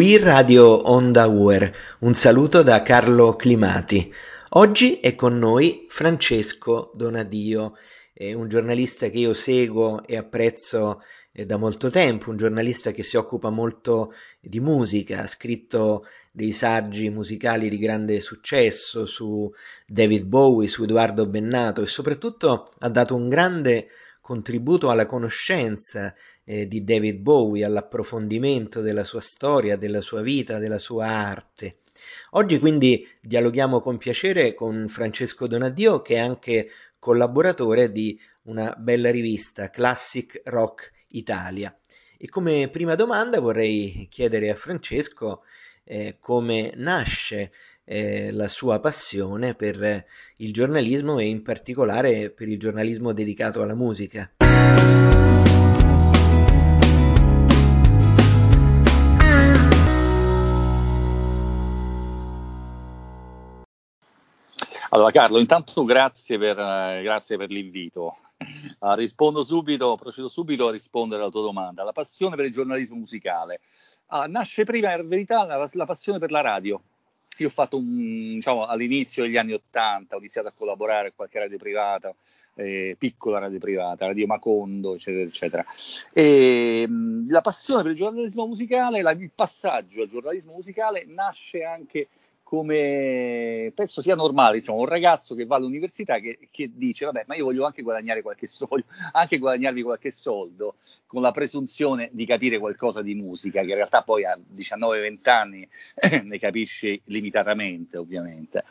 Qui Radio Onda Uer, un saluto da Carlo Climati. Oggi è con noi Francesco Donadio, un giornalista che io seguo e apprezzo eh, da molto tempo, un giornalista che si occupa molto di musica, ha scritto dei saggi musicali di grande successo su David Bowie, su Edoardo Bennato e soprattutto ha dato un grande contributo alla conoscenza eh, di David Bowie, all'approfondimento della sua storia, della sua vita, della sua arte. Oggi quindi dialoghiamo con piacere con Francesco Donadio che è anche collaboratore di una bella rivista, Classic Rock Italia. E come prima domanda vorrei chiedere a Francesco eh, come nasce eh, la sua passione per il giornalismo e in particolare per il giornalismo dedicato alla musica. Allora Carlo, intanto grazie per, eh, grazie per l'invito. Uh, rispondo subito, procedo subito a rispondere alla tua domanda. La passione per il giornalismo musicale. Uh, nasce prima in verità la, la, passione per la radio. Io ho fatto un, diciamo, all'inizio degli anni Ottanta, ho iniziato a collaborare con qualche radio privata, eh, piccola radio privata, Radio Macondo, eccetera, eccetera. E, mh, la passione per il giornalismo musicale, la, il passaggio al giornalismo musicale nasce anche come penso sia normale, insomma, un ragazzo che va all'università che, che, dice, vabbè, ma io voglio anche guadagnare qualche soldo, anche guadagnarmi qualche soldo, con la presunzione di capire qualcosa di musica, che in realtà poi a 19-20 anni ne capisce limitatamente, ovviamente.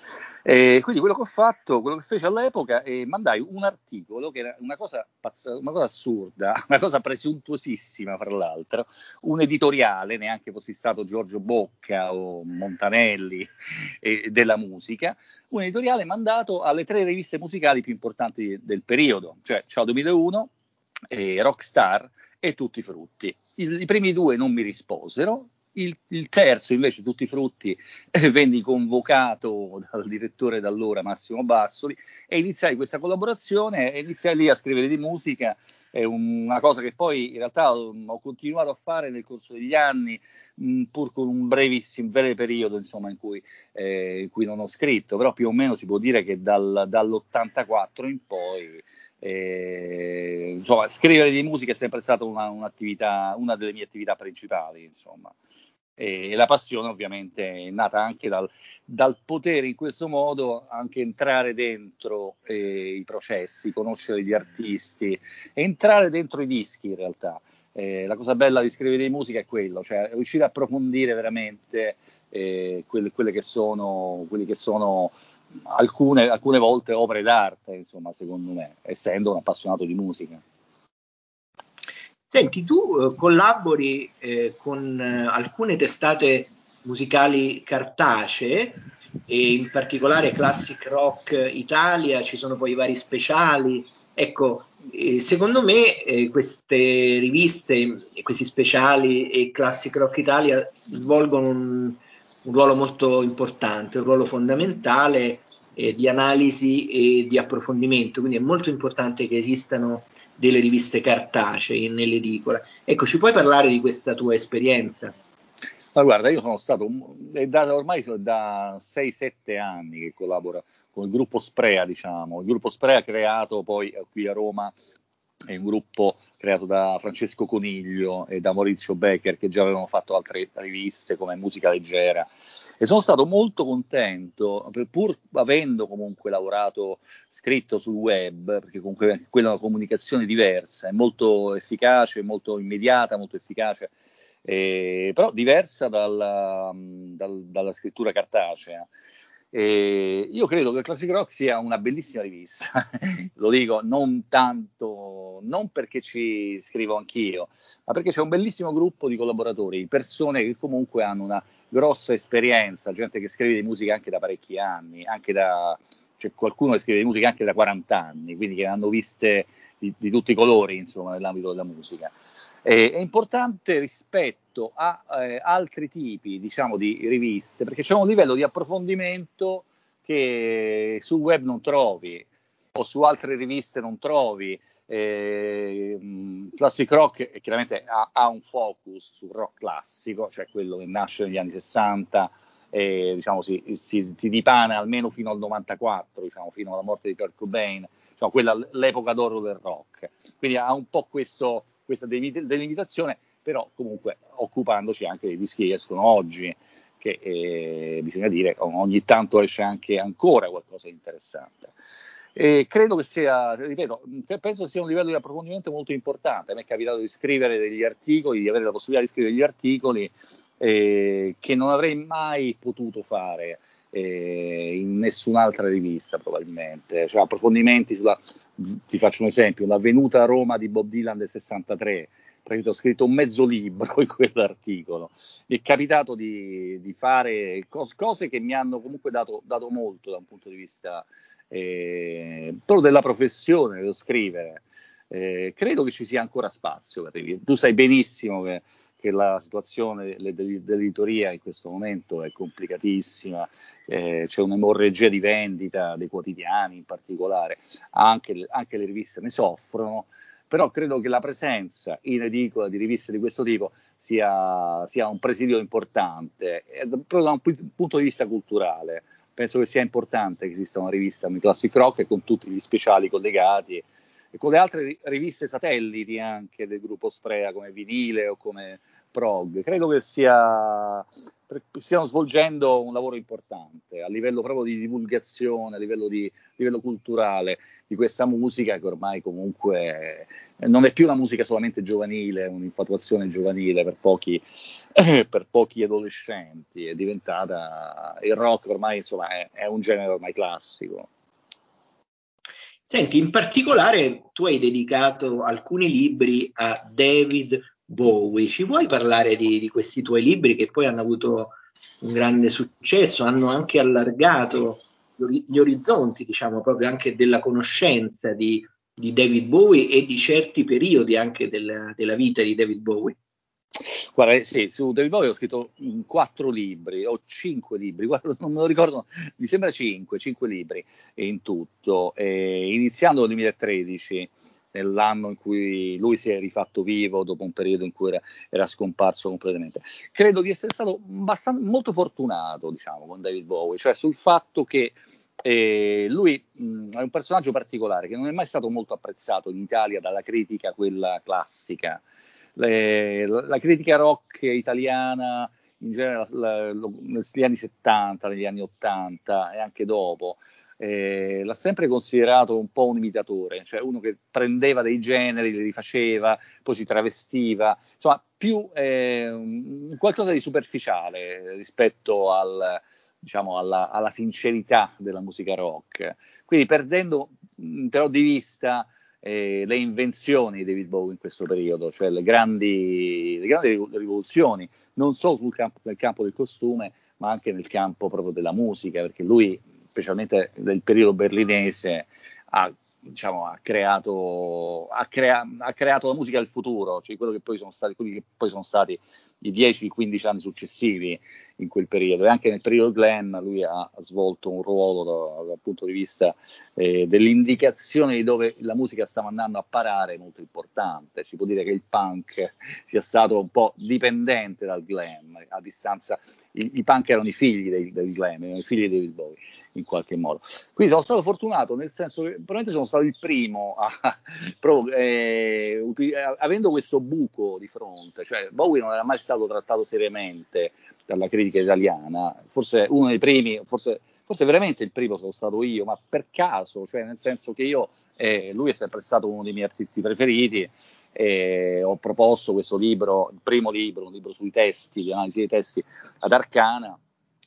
E quindi quello che ho fatto, quello che feci all'epoca, è mandai un articolo che era una cosa, pazza, una cosa assurda, una cosa presuntuosissima, fra l'altro, un editoriale, neanche fossi stato Giorgio Bocca o Montanelli, eh, della musica, un editoriale mandato alle tre riviste musicali più importanti del periodo, cioè Ciao 2001, eh, Rockstar e Tutti Frutti. Il, I primi due non mi risposero, il, il, terzo invece, Tutti frutti, eh, venni convocato dal direttore d'allora Massimo Bassoli e iniziai questa collaborazione e iniziai lì a scrivere di musica è una cosa che poi in realtà ho continuato a fare nel corso degli anni, mh, pur con un brevissimo, breve periodo insomma, in, cui, eh, in, cui, non ho scritto, però più o meno si può dire che dal, dall'84 in poi eh, insomma, scrivere di musica è sempre stata una, una delle mie attività principali, insomma e la passione ovviamente è nata anche dal, dal potere in questo modo anche entrare dentro eh, i processi, conoscere gli artisti, entrare dentro i dischi in realtà. Eh, la cosa bella di scrivere di musica è quello, cioè riuscire a approfondire veramente eh, quelle, quelle, che sono, che sono alcune, alcune volte opere d'arte, insomma, secondo me, essendo un appassionato di musica. Senti, tu eh, collabori eh, con eh, alcune testate musicali cartacee, e in particolare Classic Rock Italia, ci sono poi vari speciali. Ecco, eh, secondo me eh, queste riviste, questi speciali e Classic Rock Italia svolgono un, un ruolo molto importante, un ruolo fondamentale eh, di analisi e di approfondimento, quindi è molto importante che esistano delle riviste cartacee nell'edicola. Ecco, ci puoi parlare di questa tua esperienza? Ma guarda, io sono stato, è da, ormai da 6-7 anni che collaboro con il gruppo Sprea, diciamo. Il gruppo Sprea creato poi qui a Roma è un gruppo creato da Francesco Coniglio e da Maurizio Becker che già avevano fatto altre riviste come Musica Leggera e sono stato molto contento, pur avendo comunque lavorato scritto sul web, perché comunque quella è una comunicazione diversa, è molto efficace, molto immediata, molto efficace, eh, però diversa dalla, dal, dalla scrittura cartacea. E io credo che Classic Rock sia una bellissima rivista, lo dico non tanto, non perché ci scrivo anch'io, ma perché c'è un bellissimo gruppo di collaboratori, persone che comunque hanno una grossa esperienza, gente che scrive di musica anche da parecchi anni, anche da, c'è qualcuno che scrive di musica anche da 40 anni, quindi che hanno viste di, di tutti i colori insomma, nell'ambito della musica. Eh, è importante rispetto a eh, altri tipi diciamo, di riviste, perché c'è un livello di approfondimento che sul web non trovi o su altre riviste non trovi. Eh, classic rock chiaramente ha, ha, un focus sul rock classico, cioè quello che nasce negli anni 60 e diciamo, si, si, si, dipana almeno fino al 94, diciamo, fino alla morte di Kurt Cobain, diciamo, quella l'epoca d'oro del rock. Quindi ha un po' questo, questa delimitazione, però comunque occupandoci anche dei dischi che escono oggi, che eh, bisogna dire ogni tanto esce anche ancora qualcosa di interessante. E credo che sia, ripeto, penso sia un livello di approfondimento molto importante. A me è capitato di scrivere degli articoli, di avere la possibilità di scrivere degli articoli eh, che non avrei mai potuto fare eh, in nessun'altra rivista, probabilmente. Cioè, approfondimenti sulla, ti faccio un esempio, la venuta a Roma di Bob Dylan del 63 ho scritto un mezzo libro in quell'articolo. Mi è capitato di, di fare cos- cose che mi hanno comunque dato, dato, molto da un punto di vista eh, proprio della professione, dello scrivere. Eh, credo che ci sia ancora spazio per riviste. Tu sai benissimo che, che la situazione dell'editoria in questo momento è complicatissima, eh, c'è un'emorragia di vendita dei quotidiani in particolare, anche, anche le riviste ne soffrono però credo che la presenza in edicola di riviste di questo tipo sia, sia un presidio importante, proprio da un punto di vista culturale. Penso che sia importante che esista una rivista come Classic Rock con tutti gli speciali collegati e con le altre riviste satelliti anche del gruppo Sprea come Vinile o come Prog. Credo che sia, stiano svolgendo un lavoro importante a livello proprio di divulgazione, a livello, di, a livello culturale di questa musica che ormai comunque non è più una musica solamente giovanile, un'infatuazione giovanile per pochi, per pochi adolescenti, è diventata il rock ormai insomma è, è un genere ormai classico. Senti, in particolare tu hai dedicato alcuni libri a David Bowie. Ci vuoi parlare di, di, questi tuoi libri che poi hanno avuto un grande successo, hanno anche allargato gli orizzonti, diciamo, proprio anche della conoscenza di, di David Bowie e di certi periodi anche della, della vita di David Bowie. Guarda, sì, su David Bowie ho scritto quattro libri, o cinque libri, guarda, non me lo ricordo, mi sembra cinque, cinque libri in tutto, eh, iniziando nel 2013 nell'anno in cui lui si è rifatto vivo dopo un periodo in cui era, era scomparso completamente. Credo di essere stato molto fortunato, diciamo, con David Bowie, cioè sul fatto che eh, lui mh, è un personaggio particolare che non è mai stato molto apprezzato in Italia dalla critica, quella classica. Le, la, la, critica rock italiana in genere la, la, negli anni 70, negli anni 80 e anche dopo eh, l'ha sempre considerato un po' un imitatore, cioè uno che prendeva dei generi, li rifaceva, poi si travestiva, insomma, più eh, qualcosa di superficiale rispetto al, diciamo, alla, alla, sincerità della musica rock. Quindi perdendo però di vista eh, le invenzioni di David Bowie in questo periodo, cioè le grandi, le grandi rivoluzioni, non solo sul campo, nel campo del costume, ma anche nel campo proprio della musica, perché lui specialmente del periodo berlinese, ha, diciamo, ha, creato, ha, crea, ha, creato, la musica del futuro, cioè quello che poi sono stati, quelli che poi sono stati i 10-15 anni successivi in quel periodo. E anche nel periodo glam lui ha svolto un ruolo da, dal punto di vista eh, dell'indicazione di dove la musica stava andando a parare molto importante. Si può dire che il punk sia stato un po' dipendente dal glam, a distanza, i, i punk erano i figli del, del glam, erano i figli di David Bowie in qualche modo. Quindi sono stato fortunato nel senso che probabilmente sono stato il primo a, proprio, eh, uti- avendo questo buco di fronte, cioè Bowie non era mai stato trattato seriamente dalla critica italiana, forse uno dei primi, forse, forse veramente il primo sono stato io, ma per caso, cioè nel senso che io, eh, lui è sempre stato uno dei miei artisti preferiti, e ho proposto questo libro, il primo libro, un libro sui testi, di analisi dei testi ad Arcana,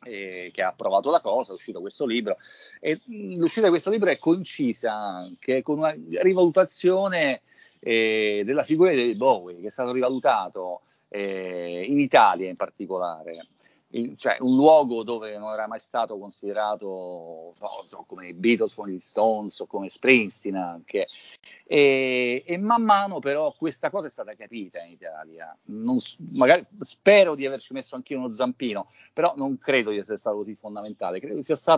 eh, che ha approvato la cosa, è uscito questo libro e l'uscita di questo libro è concisa anche con una rivalutazione eh, della figura di Bowie che è stato rivalutato eh, in Italia in particolare. Il, cioè, un luogo dove non era mai stato considerato so, so, come i Beatles con gli Stones o come Springsteen anche. E, e, man mano però questa cosa è stata capita in Italia. Non, magari, spero di averci messo anche uno zampino, però non credo di essere stato così fondamentale. Credo che sia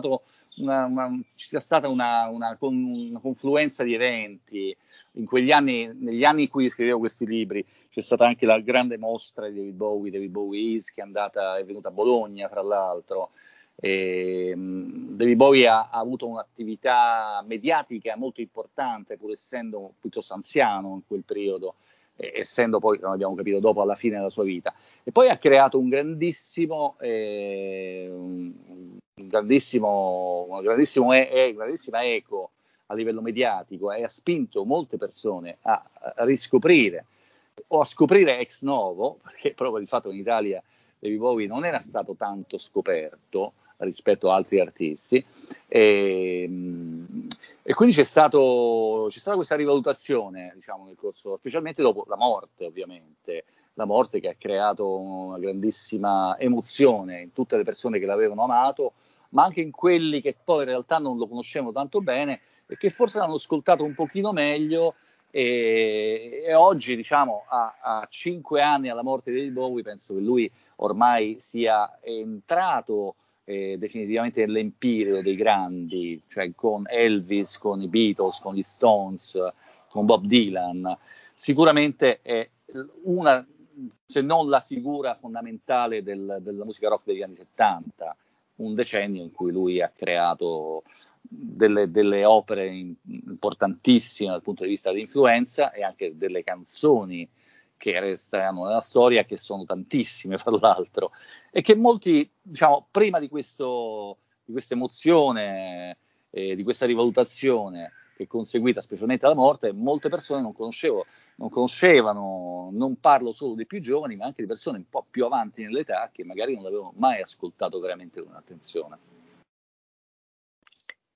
una, una, ci sia stata una, una, una, confluenza di eventi. In quegli anni, negli anni in cui scrivevo questi libri, c'è stata anche la grande mostra di David Bowie, David Bowie Is, che è, andata, è venuta a Bologna, fra l'altro. E, um, David Bowie ha, ha, avuto un'attività mediatica molto importante, pur essendo piuttosto anziano in quel periodo, eh, essendo poi, come abbiamo capito, dopo alla fine della sua vita. E poi ha creato un grandissimo, eh, un grandissimo, una grandissimo e, grandissima eco a livello mediatico e ha spinto molte persone a, a riscoprire o a scoprire ex novo, perché proprio il fatto che in Italia David Bowie non era stato tanto scoperto, rispetto a altri artisti. E, e quindi c'è, stato, c'è, stata questa rivalutazione, diciamo, nel corso, specialmente dopo la morte, ovviamente. La morte che ha creato una grandissima emozione in tutte le persone che l'avevano amato, ma anche in quelli che poi in realtà non lo conoscevano tanto bene e che forse l'hanno ascoltato un pochino meglio. E, e oggi, diciamo, a, a cinque anni alla morte di Bowie, penso che lui ormai sia entrato eh, definitivamente nell'empireo dei grandi, cioè con Elvis, con i Beatles, con gli Stones, con Bob Dylan, sicuramente è una, se non la figura fondamentale del, della musica rock degli anni 70, un decennio in cui lui ha creato delle, delle opere importantissime dal punto di vista dell'influenza e anche delle canzoni che resteranno nella storia, che sono tantissime fra l'altro, e che molti, diciamo, prima di questa emozione, eh, di questa rivalutazione che è conseguita specialmente alla morte, molte persone non, non conoscevano, non parlo solo dei più giovani, ma anche di persone un po' più avanti nell'età che magari non l'avevano mai ascoltato veramente con attenzione.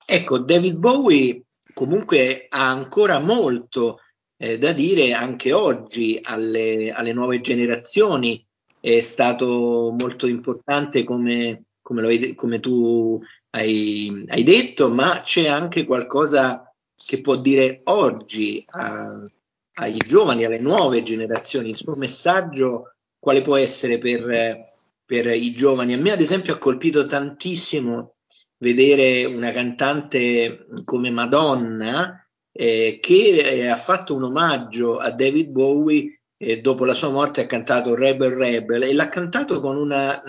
Ecco, David Bowie comunque ha ancora molto eh, da dire anche oggi alle, alle, nuove generazioni. È stato molto importante come, come, hai, come tu hai, hai, detto, ma c'è anche qualcosa che può dire oggi a, ai giovani, alle nuove generazioni. Il suo messaggio quale può essere per, per i giovani? A me, ad esempio, ha colpito tantissimo vedere una cantante come Madonna eh, che eh, ha fatto un omaggio a David Bowie e dopo la sua morte ha cantato Rebel Rebel e l'ha cantato con una,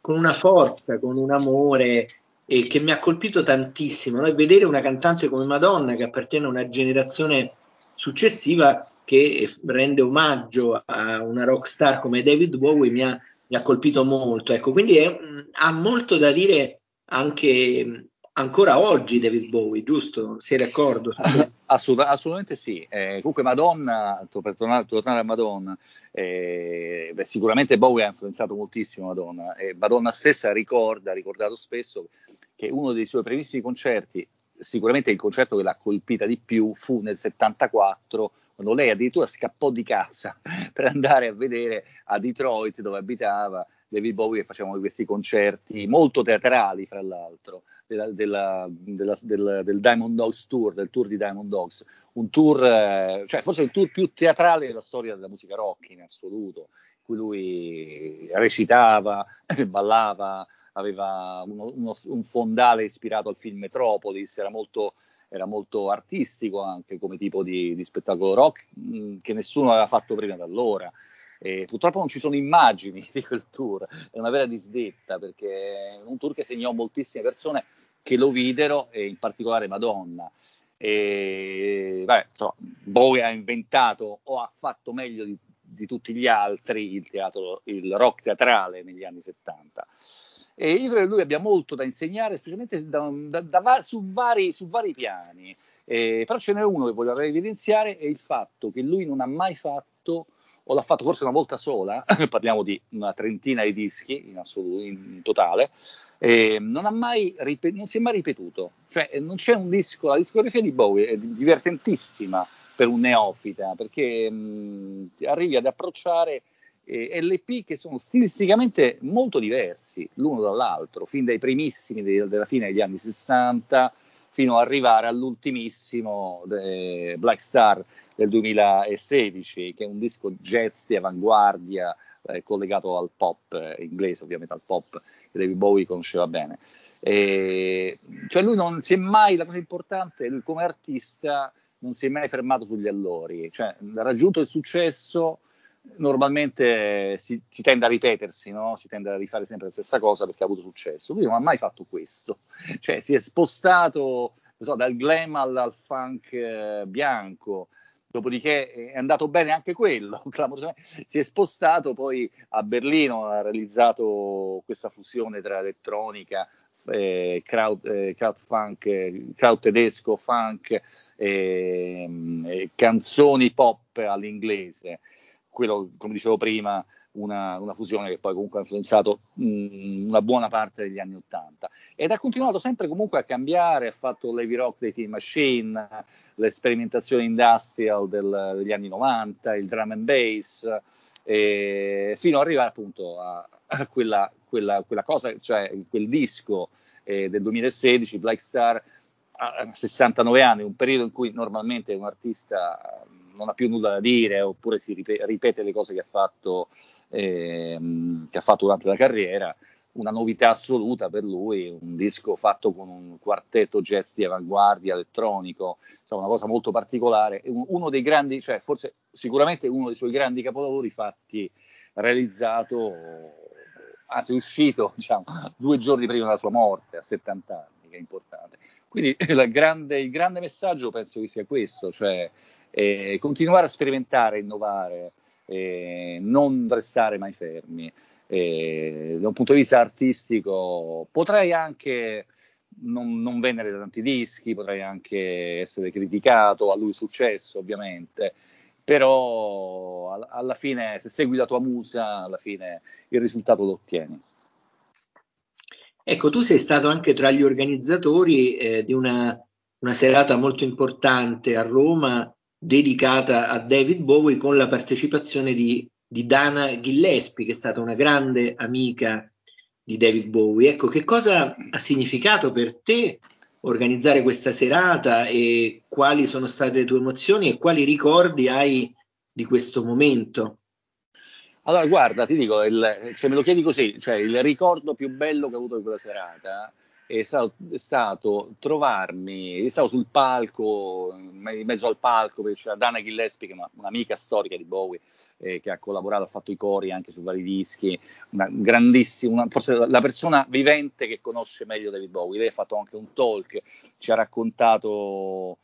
con una forza, con un amore e che mi ha colpito tantissimo. No? vedere una cantante come Madonna che appartiene a una generazione successiva che rende omaggio a una rockstar come David Bowie mi ha, mi ha colpito molto. Ecco, quindi è, ha molto da dire anche ancora oggi David Bowie, giusto? Sei d'accordo? Assolut- assolutamente sì. Eh, comunque Madonna, per tornare, tornare a Madonna, eh, beh, sicuramente Bowie ha influenzato moltissimo Madonna e Madonna stessa ricorda, ha ricordato spesso che uno dei suoi primissimi concerti, sicuramente il concerto che l'ha colpita di più, fu nel 74, quando lei addirittura scappò di casa per andare a vedere a Detroit dove abitava David Bowie che facevano questi concerti molto teatrali, fra l'altro, della, della, della, del, del, Diamond Dogs Tour, del tour di Diamond Dogs, un tour, eh, cioè forse il tour più teatrale della storia della musica rock in assoluto, in cui lui recitava, ballava, aveva uno, uno, un fondale ispirato al film Metropolis, era molto era molto artistico anche come tipo di, di spettacolo rock mh, mm, che nessuno aveva fatto prima da allora. E purtroppo non ci sono immagini di quel tour, è una vera disdetta perché è un tour che segnò moltissime persone che lo videro e in particolare Madonna. E, vabbè, insomma, Bowie ha inventato o ha fatto meglio di, di tutti gli altri il, teatro, il rock teatrale negli anni 70. E io credo che lui abbia molto da insegnare, specialmente da, da, da, su, vari, su, vari, piani. Eh, però ce n'è uno che voglio evidenziare, è il fatto che lui non ha mai fatto o l'ha fatto forse una volta sola, parliamo di una trentina di dischi in, assoluto, in totale, eh, non, mai, non, si è mai ripetuto, cioè non c'è un disco, la discografia di Bowie è divertentissima per un neofita, perché mh, arrivi ad approcciare eh, LP che sono stilisticamente molto diversi l'uno dall'altro, fin dai primissimi de- della fine degli anni 60 fino ad arrivare all'ultimissimo eh, Black Star del 2016, che è un disco jazz di avanguardia eh, collegato al pop eh, inglese, ovviamente al pop che David Bowie conosceva bene. E, cioè lui non si è mai, la cosa importante, lui come artista non si è mai fermato sugli allori, cioè ha raggiunto il successo, normalmente si, si, tende a ripetersi, no? si tende a rifare sempre la stessa cosa perché ha avuto successo. Lui non ha mai fatto questo, cioè si è spostato so, dal glam al, al funk eh, bianco, dopodiché è andato bene anche quello, si è spostato poi a Berlino, ha realizzato questa fusione tra elettronica, eh, crowd, eh, crowd, funk, crowd tedesco, funk, eh, canzoni pop all'inglese. Quello, come dicevo prima, una, una, fusione che poi comunque ha influenzato mh, mm, una buona parte degli anni Ottanta. Ed ha continuato sempre comunque a cambiare, ha fatto l'heavy rock dei Team Machine, le sperimentazioni industrial del, degli anni 90, il drum and bass, eh, fino ad arrivare appunto a, a quella, quella, quella, cosa, cioè quel disco eh, del 2016, Black Star, a 69 anni, un periodo in cui normalmente un artista non ha più nulla da dire oppure si ripete le cose che ha fatto, eh, che ha fatto durante la carriera, una novità assoluta per lui, un disco fatto con un quartetto jazz di avanguardia elettronico, insomma una cosa molto particolare, uno dei grandi, cioè forse sicuramente uno dei suoi grandi capolavori fatti, realizzato, anzi uscito diciamo, due giorni prima della sua morte, a 70 anni, che è importante. Quindi grande, il grande messaggio penso che sia questo, cioè eh, continuare a sperimentare, innovare, eh, non restare mai fermi. Eh, da un punto di vista artistico potrei anche non, non, vendere tanti dischi, potrei anche essere criticato, a lui successo ovviamente, però alla fine se segui la tua musa, alla fine il risultato lo ottieni. Ecco, tu sei stato anche tra gli organizzatori eh, di una, una serata molto importante a Roma dedicata a David Bowie con la partecipazione di, di Dana Gillespie, che è stata una grande amica di David Bowie. Ecco, che cosa ha significato per te organizzare questa serata e quali sono state le tue emozioni e quali ricordi hai di questo momento? Allora, guarda, ti dico, il, se me lo chiedi così, cioè il ricordo più bello che ho avuto di quella serata è stato, è stato trovarmi, stavo sul palco, in mezzo al palco, c'era Dana Gillespie, che è una, un'amica storica di Bowie, eh, che ha collaborato, ha fatto i cori anche su vari dischi, una grandissima, una, forse la persona vivente che conosce meglio David Bowie. Lei ha fatto anche un talk, ci ha raccontato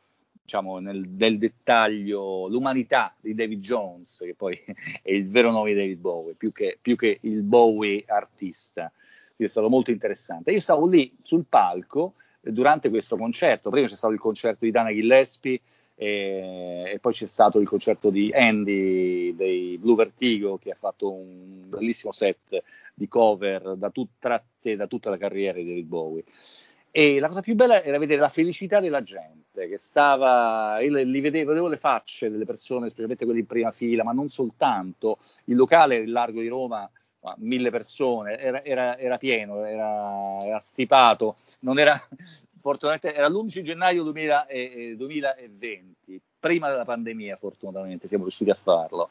diciamo, nel, nel, dettaglio l'umanità di David Jones, che poi è il vero nome di David Bowie, più che, più che il Bowie artista quindi è stato molto interessante. Io stavo lì sul palco eh, durante questo concerto, prima c'è stato il concerto di Dana Gillespie e, e, poi c'è stato il concerto di Andy dei Blue Vertigo che ha fatto un bellissimo set di cover da tut, tratte da tutta la carriera di David Bowie. E la cosa più bella era vedere la felicità della gente che stava, io li vedevo, vedevo le facce delle persone, specialmente quelle in prima fila, ma non soltanto. Il locale, il largo di Roma, mille persone, era, era, era pieno, era, era, stipato, non era, fortunatamente era l'11 gennaio 2000, eh, 2020, prima della pandemia fortunatamente siamo riusciti a farlo.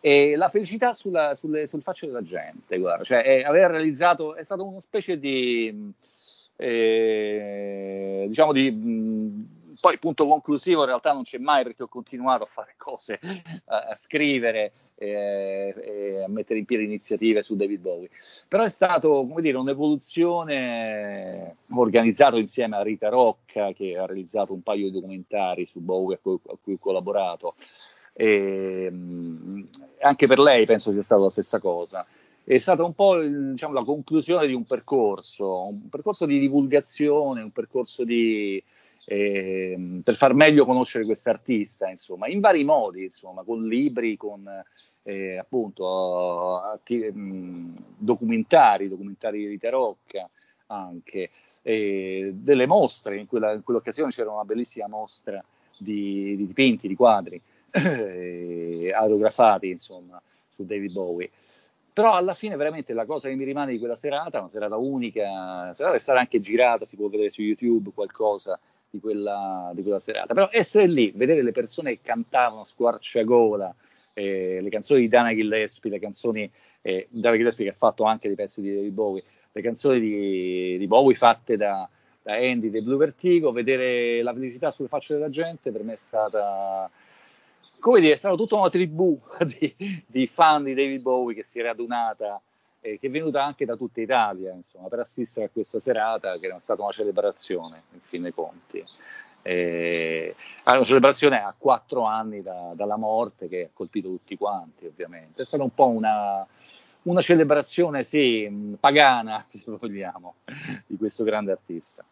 E la felicità sulla, sulle, sul faccio della gente, guarda, cioè è, aver realizzato, è stato una specie di, eh, diciamo di... Mh, poi punto conclusivo in realtà non c'è mai perché ho continuato a fare cose, a, a scrivere e, e, a mettere in piedi iniziative su David Bowie. Però è stato, come dire, un'evoluzione organizzata insieme a Rita Rocca che ha realizzato un paio di documentari su Bowie a cui, a cui ho collaborato. E, anche per lei penso sia stata la stessa cosa è stata un po' diciamo, la conclusione di un percorso, un percorso di divulgazione, un percorso di, eh, per far meglio conoscere quest'artista, insomma, in vari modi, insomma, con libri, con eh, appunto atti, mh, documentari, documentari di Rita Rocca anche, eh, delle mostre, in, quella, in, quell'occasione c'era una bellissima mostra di, di dipinti, di quadri, eh, autografati, insomma, su David Bowie. Però alla fine veramente la cosa che mi rimane di quella serata, una serata unica, una serata è stata anche girata, si può vedere su YouTube qualcosa di quella, di quella serata. Però essere lì, vedere le persone che cantavano squarciagola, eh, le canzoni di Dana Gillespie, le canzoni eh, Dana Gillespie che ha fatto anche dei pezzi di David Bowie, le canzoni di, di Bowie fatte da, da Andy dei Blue Vertigo, vedere la felicità sulle facce della gente per me è stata come dire, è stata tutta una tribù di, di, fan di David Bowie che si è radunata e che è venuta anche da tutta Italia, insomma, per assistere a questa serata che era stata una celebrazione, in fin dei conti. E, una celebrazione a quattro anni da, dalla morte che ha colpito tutti quanti, ovviamente. È stata un po' una, una celebrazione, sì, pagana, se vogliamo, di questo grande artista.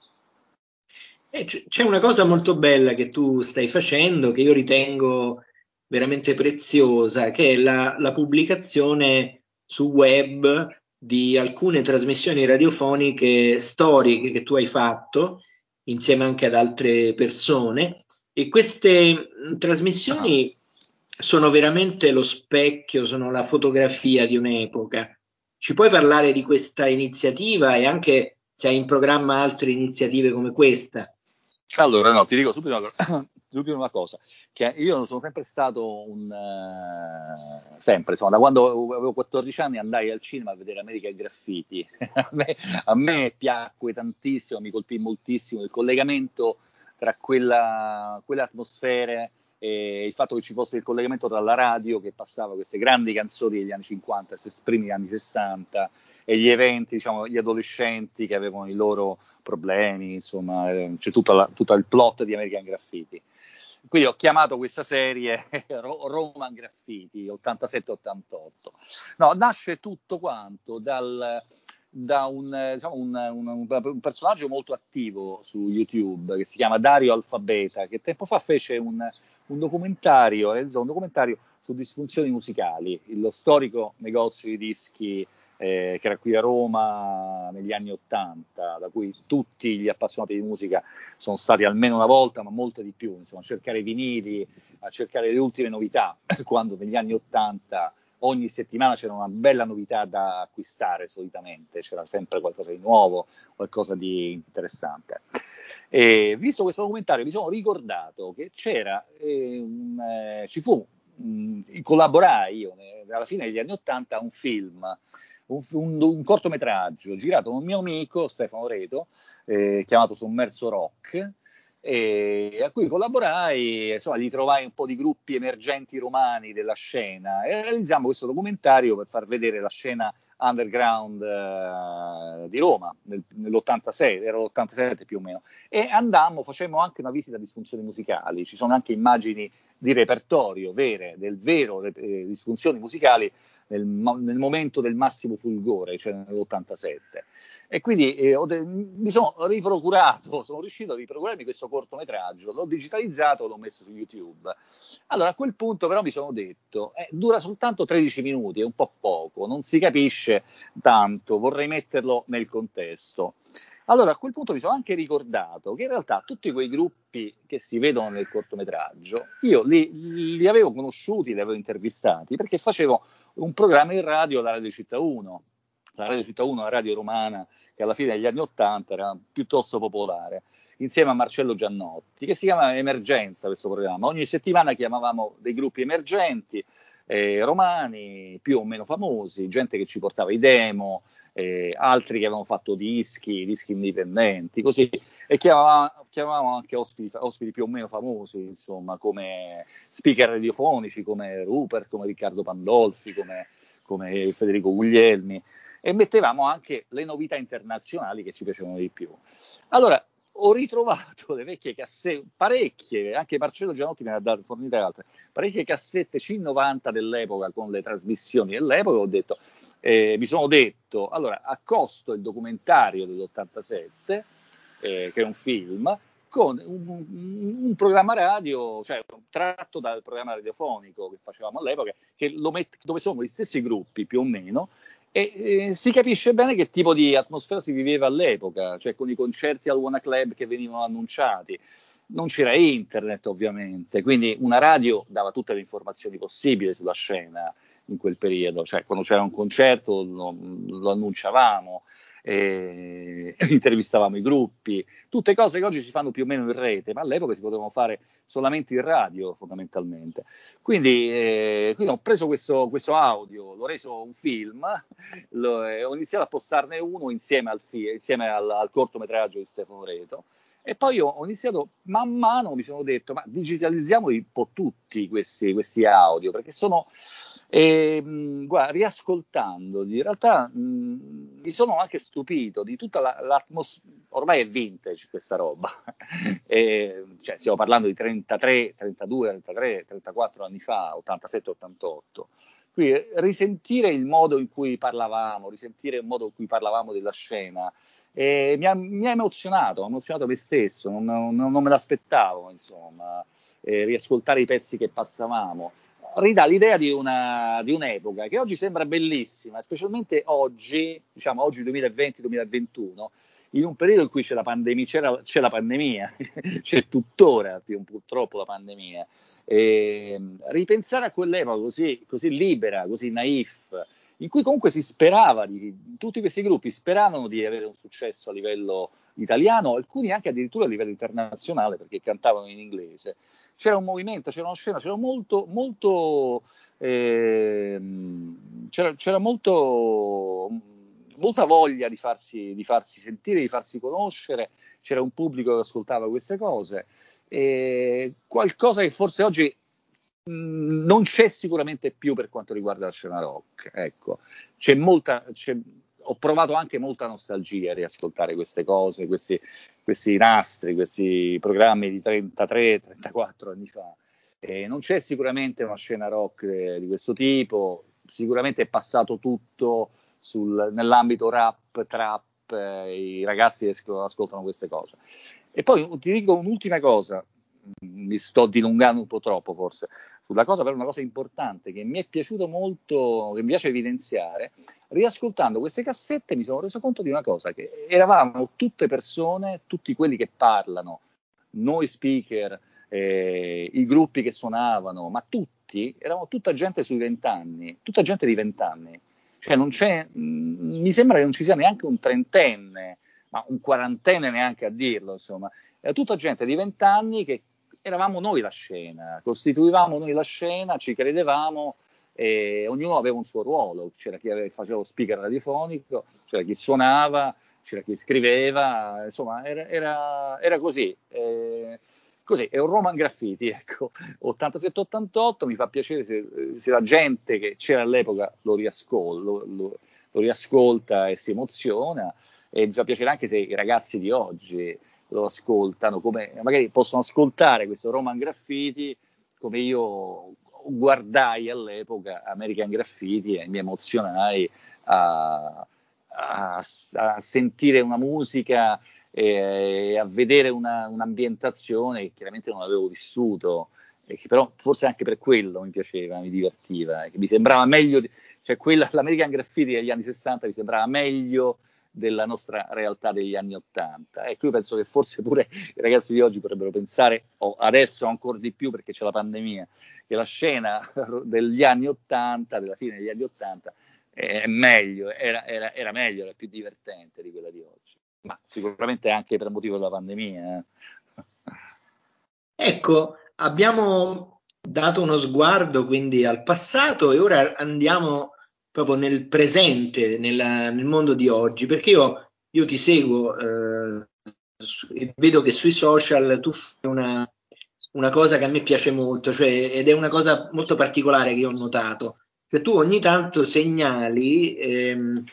Eh, c'è una cosa molto bella che tu stai facendo, che io ritengo veramente preziosa, che è la, la pubblicazione su web di alcune trasmissioni radiofoniche storiche che tu hai fatto insieme anche ad altre persone e queste trasmissioni ah. sono veramente lo specchio, sono la fotografia di un'epoca. Ci puoi parlare di questa iniziativa e anche se hai in programma altre iniziative come questa? Allora, no, ti dico subito una, subito una cosa, che io sono sempre stato un... Uh, sempre, insomma, da quando avevo 14 anni andai al cinema a vedere American Graffiti. a, me, a me piacque tantissimo, mi colpì moltissimo il collegamento tra quella, quelle atmosfere e il fatto che ci fosse il collegamento tra la radio che passava queste grandi canzoni degli anni 50, se gli anni 60 e gli eventi, diciamo, gli adolescenti che avevano i loro problemi, insomma, eh, c'è tutto, la, tutto il plot di American Graffiti. Quindi ho chiamato questa serie Roman Graffiti 87-88. No, nasce tutto quanto dal, da un, diciamo, un, un, un, personaggio molto attivo su YouTube che si chiama Dario Alfabeta, che tempo fa fece un, documentario, realizzò un documentario su disfunzioni musicali, lo storico negozio di dischi eh, che era qui a Roma negli anni Ottanta, da cui tutti gli appassionati di musica sono stati almeno una volta, ma molte di più, insomma, a cercare vinili, a cercare le ultime novità, quando negli anni Ottanta ogni settimana c'era una bella novità da acquistare solitamente, c'era sempre qualcosa di nuovo, qualcosa di interessante. E visto questo documentario mi sono ricordato che c'era, eh, un, eh, ci fu, mh, collaborai io alla fine degli anni Ottanta a un film un, un, un, cortometraggio girato da un mio amico Stefano Reto, eh, chiamato Sommerso Rock, a cui collaborai, insomma, gli trovai un po' di gruppi emergenti romani della scena. E realizziamo questo documentario per far vedere la scena underground eh, di Roma nel, nell'86, era l'87 più o meno, e andammo, facemmo anche una visita a disfunzioni musicali, ci sono anche immagini di repertorio vere, del vero eh, disfunzioni musicali nel, nel, momento del massimo fulgore, cioè nell'87. E quindi eh, de- mi sono riprocurato, sono riuscito a riprocurarmi questo cortometraggio, l'ho digitalizzato e l'ho messo su YouTube. Allora a quel punto però mi sono detto, eh, dura soltanto 13 minuti, è un po' poco, non si capisce tanto, vorrei metterlo nel contesto. Allora a quel punto mi sono anche ricordato che in realtà tutti quei gruppi che si vedono nel cortometraggio, io li, li avevo conosciuti, li avevo intervistati perché facevo un programma in radio alla Radio Città 1. La Radio Città 1 è una radio romana che alla fine degli anni Ottanta era piuttosto popolare, insieme a Marcello Giannotti, che si chiama Emergenza questo programma. Ogni settimana chiamavamo dei gruppi emergenti, eh, romani, più o meno famosi, gente che ci portava i demo, eh, altri che avevano fatto dischi, dischi indipendenti, così, e chiamavamo, chiamavamo anche ospiti, ospiti, più o meno famosi, insomma, come speaker radiofonici, come Rupert, come Riccardo Pandolfi, come, come Federico Guglielmi, e mettevamo anche le novità internazionali che ci piacevano di più. Allora, ho ritrovato le vecchie cassette, parecchie, anche Marcello Gianotti ne ha dato fornite altre, parecchie cassette C90 dell'epoca con le trasmissioni dell'epoca, ho detto, eh, mi sono detto, allora accosto il documentario dell'87, eh, che è un film, con un, un, programma radio, cioè tratto dal programma radiofonico che facevamo all'epoca, met- dove sono gli stessi gruppi più o meno, e eh, si capisce bene che tipo di atmosfera si viveva all'epoca, cioè con i concerti al Wanna Club che venivano annunciati. Non c'era internet ovviamente, quindi una radio dava tutte le informazioni possibili sulla scena in quel periodo, cioè quando c'era un concerto lo, lo annunciavamo, eh, intervistavamo i gruppi, tutte cose che oggi si fanno più o meno in rete, ma all'epoca si potevano fare solamente in radio fondamentalmente. Quindi, eh, quindi ho preso questo, questo, audio, l'ho reso un film, lo, eh, ho iniziato a postarne uno insieme al, fi- insieme al, al cortometraggio di Stefano Reto. E poi ho, iniziato, man mano mi sono detto, ma digitalizziamoli un po' tutti questi, questi audio, perché sono, e, guarda, riascoltandoli, in realtà mh, mi sono anche stupito di tutta la, l'atmosfera. Ormai è vintage questa roba, e, cioè, stiamo parlando di 33, 32, 33, 34 anni fa, 87, 88. Quindi risentire il modo in cui parlavamo, risentire il modo in cui parlavamo della scena, e mi, ha, mi ha emozionato, ha emozionato me stesso, non, non, non me l'aspettavo, insomma, eh, riascoltare i pezzi che passavamo ridà l'idea di, una, di, un'epoca che oggi sembra bellissima, specialmente oggi, diciamo oggi 2020-2021, in un periodo in cui c'è la pandemia, c'era, c'è la pandemia, c'è tuttora purtroppo la pandemia. E, ripensare a quell'epoca così, così libera, così naif, in cui comunque si sperava, di, tutti questi gruppi speravano di avere un successo a livello italiano, alcuni anche addirittura a livello internazionale perché cantavano in inglese. C'era un movimento, c'era una scena, c'era molto, molto, eh, c'era, c'era molto, molta voglia di farsi, di farsi, sentire, di farsi conoscere, c'era un pubblico che ascoltava queste cose. E qualcosa che forse oggi non c'è sicuramente più per quanto riguarda la scena rock. Ecco, c'è molta, c'è, ho provato anche molta nostalgia a riascoltare queste cose, questi, questi nastri, questi programmi di 33-34 anni fa. E non c'è sicuramente una scena rock di questo tipo, sicuramente è passato tutto sul, nell'ambito rap, trap, eh, i ragazzi ascoltano queste cose. E poi ti dico un'ultima cosa, mi sto dilungando un po' troppo forse sulla cosa, però una cosa importante che mi è piaciuto molto, che mi piace evidenziare, riascoltando queste cassette mi sono reso conto di una cosa, che eravamo tutte persone, tutti quelli che parlano, noi speaker, eh, i gruppi che suonavano, ma tutti, eravamo tutta gente sui vent'anni, tutta gente di vent'anni. Cioè non c'è, mh, mm, mi sembra che non ci sia neanche un trentenne, ma un quarantenne neanche a dirlo, insomma. Era tutta gente di vent'anni che eravamo noi la scena, costituivamo noi la scena, ci credevamo e ognuno aveva un suo ruolo, c'era chi faceva lo speaker radiofonico, c'era chi suonava, c'era chi scriveva, insomma era, era, era così. Eh, così, è un Roman Graffiti, ecco, 87-88, mi fa piacere se, se, la gente che c'era all'epoca lo, riascol, lo, lo, lo riascolta e si emoziona, e mi fa piacere anche se i ragazzi di oggi lo ascoltano, come magari possono ascoltare questo Roman Graffiti come io guardai all'epoca American Graffiti e mi emozionai a, a, a sentire una musica e a vedere una, un'ambientazione che chiaramente non avevo vissuto e che però forse anche per quello mi piaceva, mi divertiva, che mi sembrava meglio, cioè quella, l'American Graffiti degli anni 60 mi sembrava meglio della nostra realtà degli anni Ottanta. Ecco, io penso che forse pure i ragazzi di oggi potrebbero pensare, o adesso ancora di più perché c'è la pandemia, che la scena degli anni Ottanta, della fine degli anni Ottanta, è meglio, era, era, era, meglio, era più divertente di quella di oggi. Ma sicuramente anche per motivo della pandemia. Eh. Ecco, abbiamo dato uno sguardo quindi al passato e ora andiamo proprio nel presente, nella, nel mondo di oggi, perché io, io ti seguo eh, e vedo che sui social tu fai una, una, cosa che a me piace molto, cioè, ed è una cosa molto particolare che ho notato, cioè tu ogni tanto segnali ehm,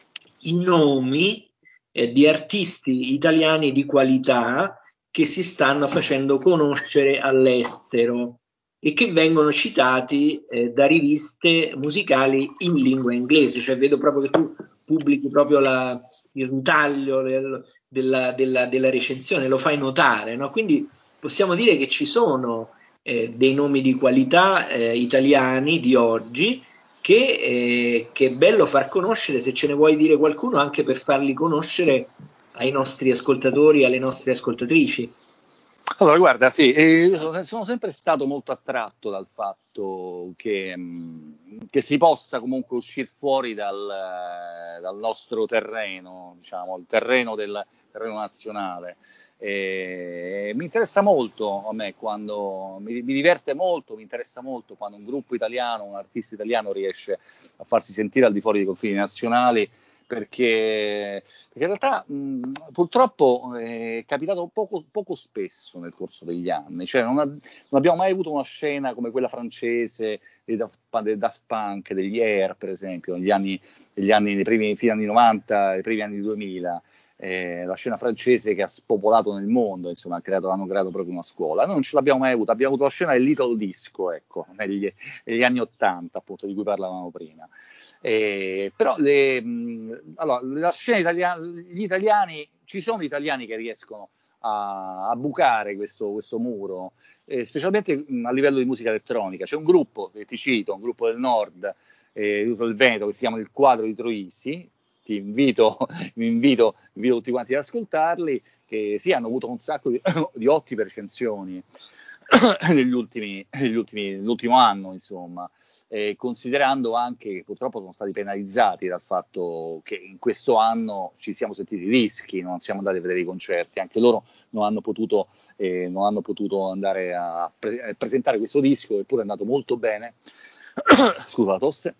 i nomi eh, di artisti italiani di qualità che si stanno facendo conoscere all'estero e che vengono citati eh, da riviste musicali in lingua inglese, cioè vedo proprio che tu pubblichi proprio la, il ritaglio del, della, della, della, recensione, lo fai notare, no? quindi possiamo dire che ci sono eh, dei nomi di qualità eh, italiani di oggi che, eh, che è bello far conoscere, se ce ne vuoi dire qualcuno, anche per farli conoscere ai nostri ascoltatori, alle nostre ascoltatrici. Allora, guarda, sì, io sono, sono, sempre stato molto attratto dal fatto che, mm, che si possa comunque uscire fuori dal, dal, nostro terreno, diciamo, il terreno del terreno nazionale. E mi interessa molto a me quando mi, mi, diverte molto, mi interessa molto quando un gruppo italiano, un artista italiano riesce a farsi sentire al di fuori dei confini nazionali perché, perché in realtà mh, purtroppo è capitato poco, poco, spesso nel corso degli anni, cioè non, ha, non, abbiamo mai avuto una scena come quella francese dei Daft, dei Daft Punk, degli Air per esempio, negli anni, negli anni, nei primi fine anni 90, nei primi anni 2000. Eh, la scena francese che ha spopolato nel mondo, insomma, creato, hanno creato proprio una scuola. Noi non ce l'abbiamo mai avuta, abbiamo avuto la scena del Little Disco, ecco, negli, negli anni 80, appunto, di cui parlavamo prima. Eh, però le, mh, allora, la scena italiana, gli italiani, ci sono italiani che riescono a, a bucare questo, questo muro, eh, specialmente a livello di musica elettronica. C'è un gruppo, che ti cito, un gruppo del nord, eh, il gruppo del Veneto, che si chiama Il Quadro di Troisi, ti invito, vi invito, invito tutti quanti ad ascoltarli, che sì, hanno avuto un sacco di, di ottime recensioni negli ultimi, negli ultimi, nell'ultimo anno, insomma eh, considerando anche che purtroppo sono stati penalizzati dal fatto che in questo anno ci siamo sentiti rischi, non siamo andati a vedere i concerti, anche loro non hanno potuto, eh, non hanno potuto andare a, pre- a, presentare questo disco, eppure è andato molto bene. Scusa la tosse.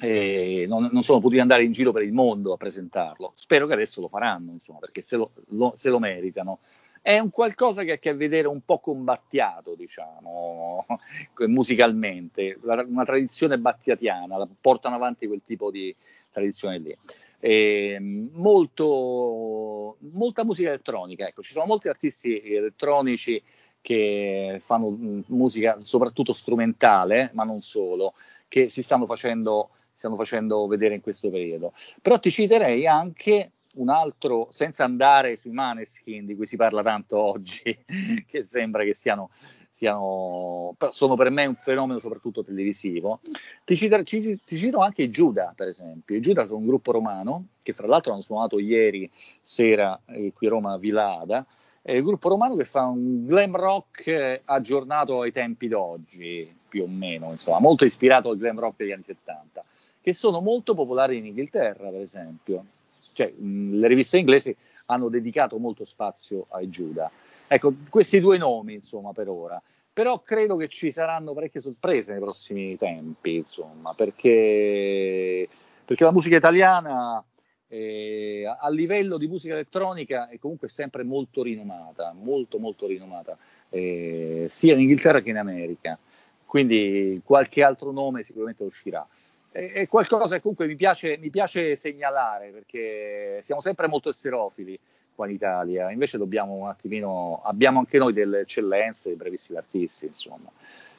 Eh, non, non, sono potuti andare in giro per il mondo a presentarlo. Spero che adesso lo faranno, insomma, perché se lo, lo, se lo meritano è un qualcosa che ha a che vedere un po' con Battiato, diciamo, musicalmente, una tradizione battiatiana, portano avanti quel tipo di tradizione lì. E molto, molta musica elettronica, ecco, ci sono molti artisti elettronici che fanno musica soprattutto strumentale, ma non solo, che si stanno facendo, stanno facendo vedere in questo periodo. Però ti citerei anche un altro, senza andare sui maneskin di cui si parla tanto oggi, che sembra che siano, siano sono per me un fenomeno soprattutto televisivo, ti cito, ti, ti cito anche i Giuda, per esempio. I Giuda sono un gruppo romano che fra l'altro hanno suonato ieri sera eh, qui a Roma a Villa Ada, è il gruppo romano che fa un glam rock eh, aggiornato ai tempi d'oggi, più o meno, insomma, molto ispirato al glam rock degli anni 70, che sono molto popolari in Inghilterra, per esempio cioè, mh, le riviste inglesi hanno dedicato molto spazio ai Giuda. Ecco, questi due nomi, insomma, per ora. Però credo che ci saranno parecchie sorprese nei prossimi tempi, insomma, perché, perché la musica italiana eh, a livello di musica elettronica è comunque sempre molto rinomata, molto molto rinomata, eh, sia in Inghilterra che in America. Quindi qualche altro nome sicuramente uscirà è qualcosa che comunque mi piace, mi piace, segnalare perché siamo sempre molto esterofili qua in Italia, invece dobbiamo un attimino, abbiamo anche noi delle eccellenze, dei brevissimi artisti, insomma,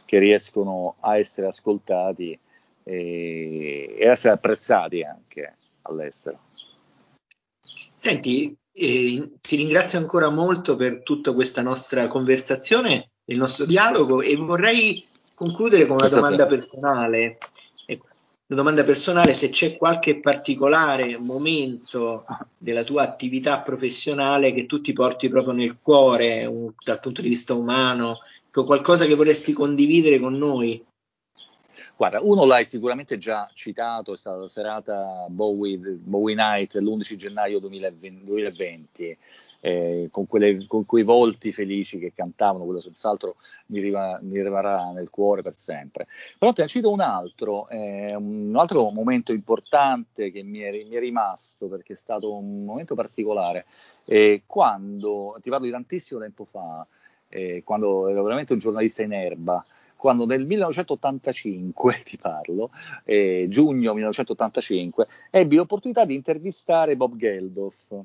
che riescono a essere ascoltati e, e essere apprezzati anche all'estero. Senti, eh, ti ringrazio ancora molto per tutta questa nostra conversazione, il nostro dialogo e vorrei concludere con una Grazie domanda personale una domanda personale, se c'è qualche particolare momento della tua attività professionale che tu ti porti proprio nel cuore un, dal punto di vista umano, qualcosa che vorresti condividere con noi. Guarda, uno l'hai sicuramente già citato, è stata la serata Bowie, Bowie Night l'11 gennaio 2020, 2020 eh, con, quelle, con, quei volti felici che cantavano, quello senz'altro mi, riva, mi rimarrà nel cuore per sempre. Però te ne cito un altro, eh, un altro momento importante che mi è, mi è, rimasto perché è stato un momento particolare, eh, quando, ti parlo di tantissimo tempo fa, eh, quando ero veramente un giornalista in erba, quando nel 1985, ti parlo, eh, giugno 1985, ebbi l'opportunità di intervistare Bob Geldof,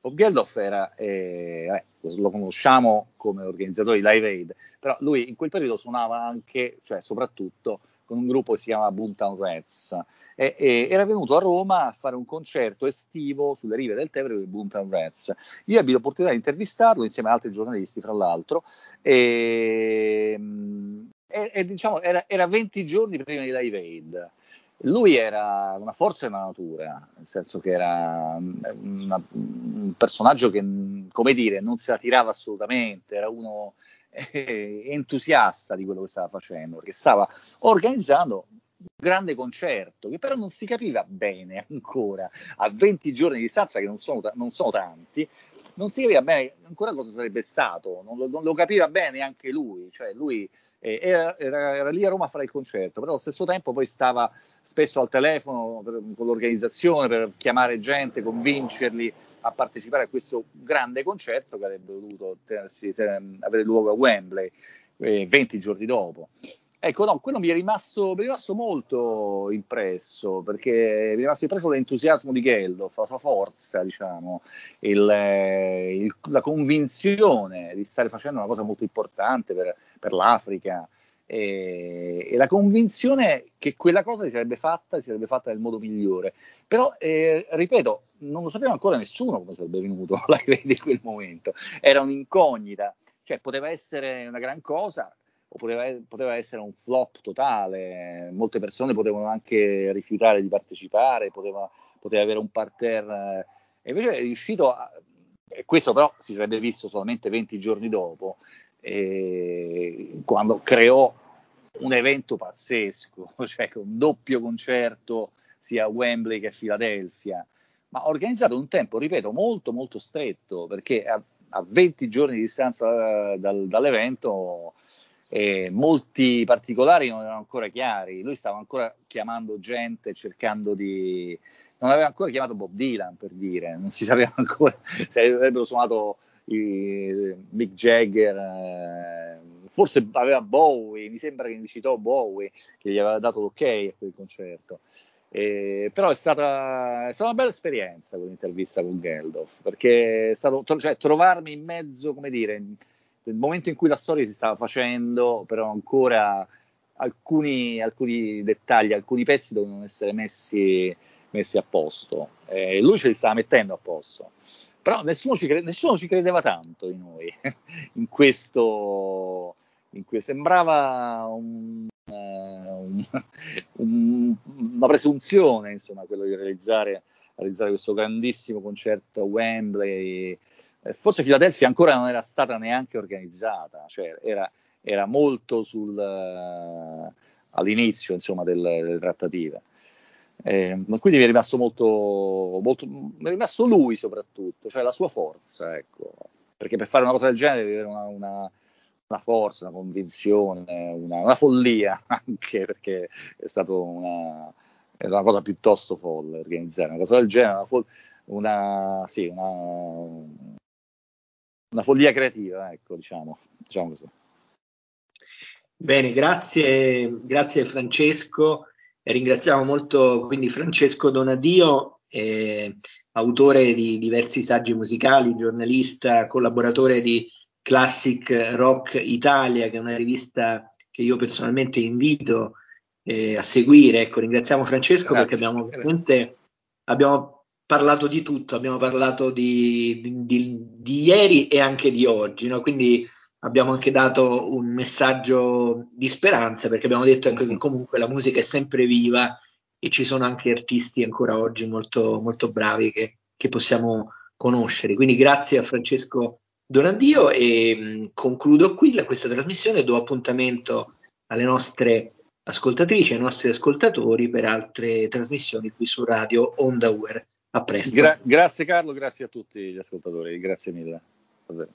Bob Geldof era, eh, lo conosciamo come organizzatore di Live Aid, però lui in quel periodo suonava anche, cioè soprattutto, con un gruppo che si chiama Boomtown Rats e, e, era venuto a Roma a fare un concerto estivo sulle rive del Tevere con i Boomtown Rats. Io ebbi l'opportunità di intervistarlo insieme ad altri giornalisti, fra l'altro, e, e, e diciamo era, era 20 giorni prima di Live Aid lui era una forza della natura, nel senso che era una, un personaggio che, come dire, non se la tirava assolutamente, era uno eh, entusiasta di quello che stava facendo, perché stava organizzando un grande concerto, che però non si capiva bene ancora, a 20 giorni di distanza, che non sono, non sono tanti, non si capiva bene ancora cosa sarebbe stato, non lo, non lo capiva bene neanche lui, cioè lui era, era, era, lì a Roma a fare il concerto, però allo stesso tempo poi stava spesso al telefono per, con l'organizzazione per chiamare gente, convincerli a partecipare a questo grande concerto che avrebbe dovuto tenersi, ten, avere luogo a Wembley eh, 20 giorni dopo. Ecco, no, quello mi è, rimasto, mi è rimasto molto impresso, perché mi è rimasto impresso l'entusiasmo di Geldof, la sua forza, diciamo, il, eh, il, la convinzione di stare facendo una cosa molto importante per, per l'Africa e, e, la convinzione che quella cosa si sarebbe fatta, si sarebbe fatta nel modo migliore. Però, eh, ripeto, non lo sapeva ancora nessuno come sarebbe venuto la in quel momento, era un'incognita, cioè poteva essere una gran cosa, poteva, poteva, essere un flop totale, molte persone potevano anche rifiutare di partecipare, poteva, poteva avere un parterre, e invece è riuscito a, e questo però si sarebbe visto solamente 20 giorni dopo, eh, quando creò un evento pazzesco, cioè un doppio concerto sia a Wembley che a Filadelfia, ma organizzato un tempo, ripeto, molto molto stretto, perché a, a 20 giorni di distanza dal, dall'evento eh, molti particolari non erano ancora chiari, lui stava ancora chiamando gente cercando di... non aveva ancora chiamato Bob Dylan per dire, non si sapeva ancora se avrebbero suonato i Mick Jagger, eh, forse aveva Bowie, mi sembra che citò Bowie che gli aveva dato l'ok a quel concerto. Eh, però è stata, è stata, una bella esperienza quell'intervista con Geldof perché è stato cioè, trovarmi in mezzo, come dire, nel momento in cui la storia si stava facendo, però ancora alcuni, alcuni dettagli, alcuni pezzi dovevano essere messi, messi a posto. Eh, lui ce li stava mettendo a posto. Però nessuno ci, cre- nessuno ci credeva tanto di noi in questo. In cui sembrava un, uh, un, un, una presunzione, insomma, quello di realizzare, realizzare questo grandissimo concerto a Wembley eh, forse Filadelfia ancora non era stata neanche organizzata, cioè era, era molto sul, uh, all'inizio insomma, delle, delle trattative. Eh, quindi mi è rimasto molto, molto, mi è rimasto lui soprattutto, cioè la sua forza, ecco. perché per fare una cosa del genere devi avere una, una, una forza, una convinzione, una, una, follia anche, perché è stata una, una, cosa piuttosto folle organizzare una cosa del genere, una, sì, una, una follia creativa, ecco, diciamo, diciamo così. Bene, grazie, grazie Francesco. E ringraziamo molto quindi Francesco Donadio, eh, autore di diversi saggi musicali, giornalista, collaboratore di Classic Rock Italia, che è una rivista che io personalmente invito eh, a seguire. Ecco, ringraziamo Francesco grazie, perché abbiamo veramente abbiamo parlato di tutto, abbiamo parlato di, di, di ieri e anche di oggi, no? quindi abbiamo anche dato un messaggio di speranza perché abbiamo detto che comunque la musica è sempre viva e ci sono anche artisti ancora oggi molto, molto bravi che, che possiamo conoscere. Quindi grazie a Francesco Donandio e mh, concludo qui la, questa trasmissione do appuntamento alle nostre ascoltatrici, ai nostri ascoltatori per altre trasmissioni qui su Radio Onda Uer. A presto. Gra- grazie Carlo, grazie a tutti gli ascoltatori, grazie mille. Davvero.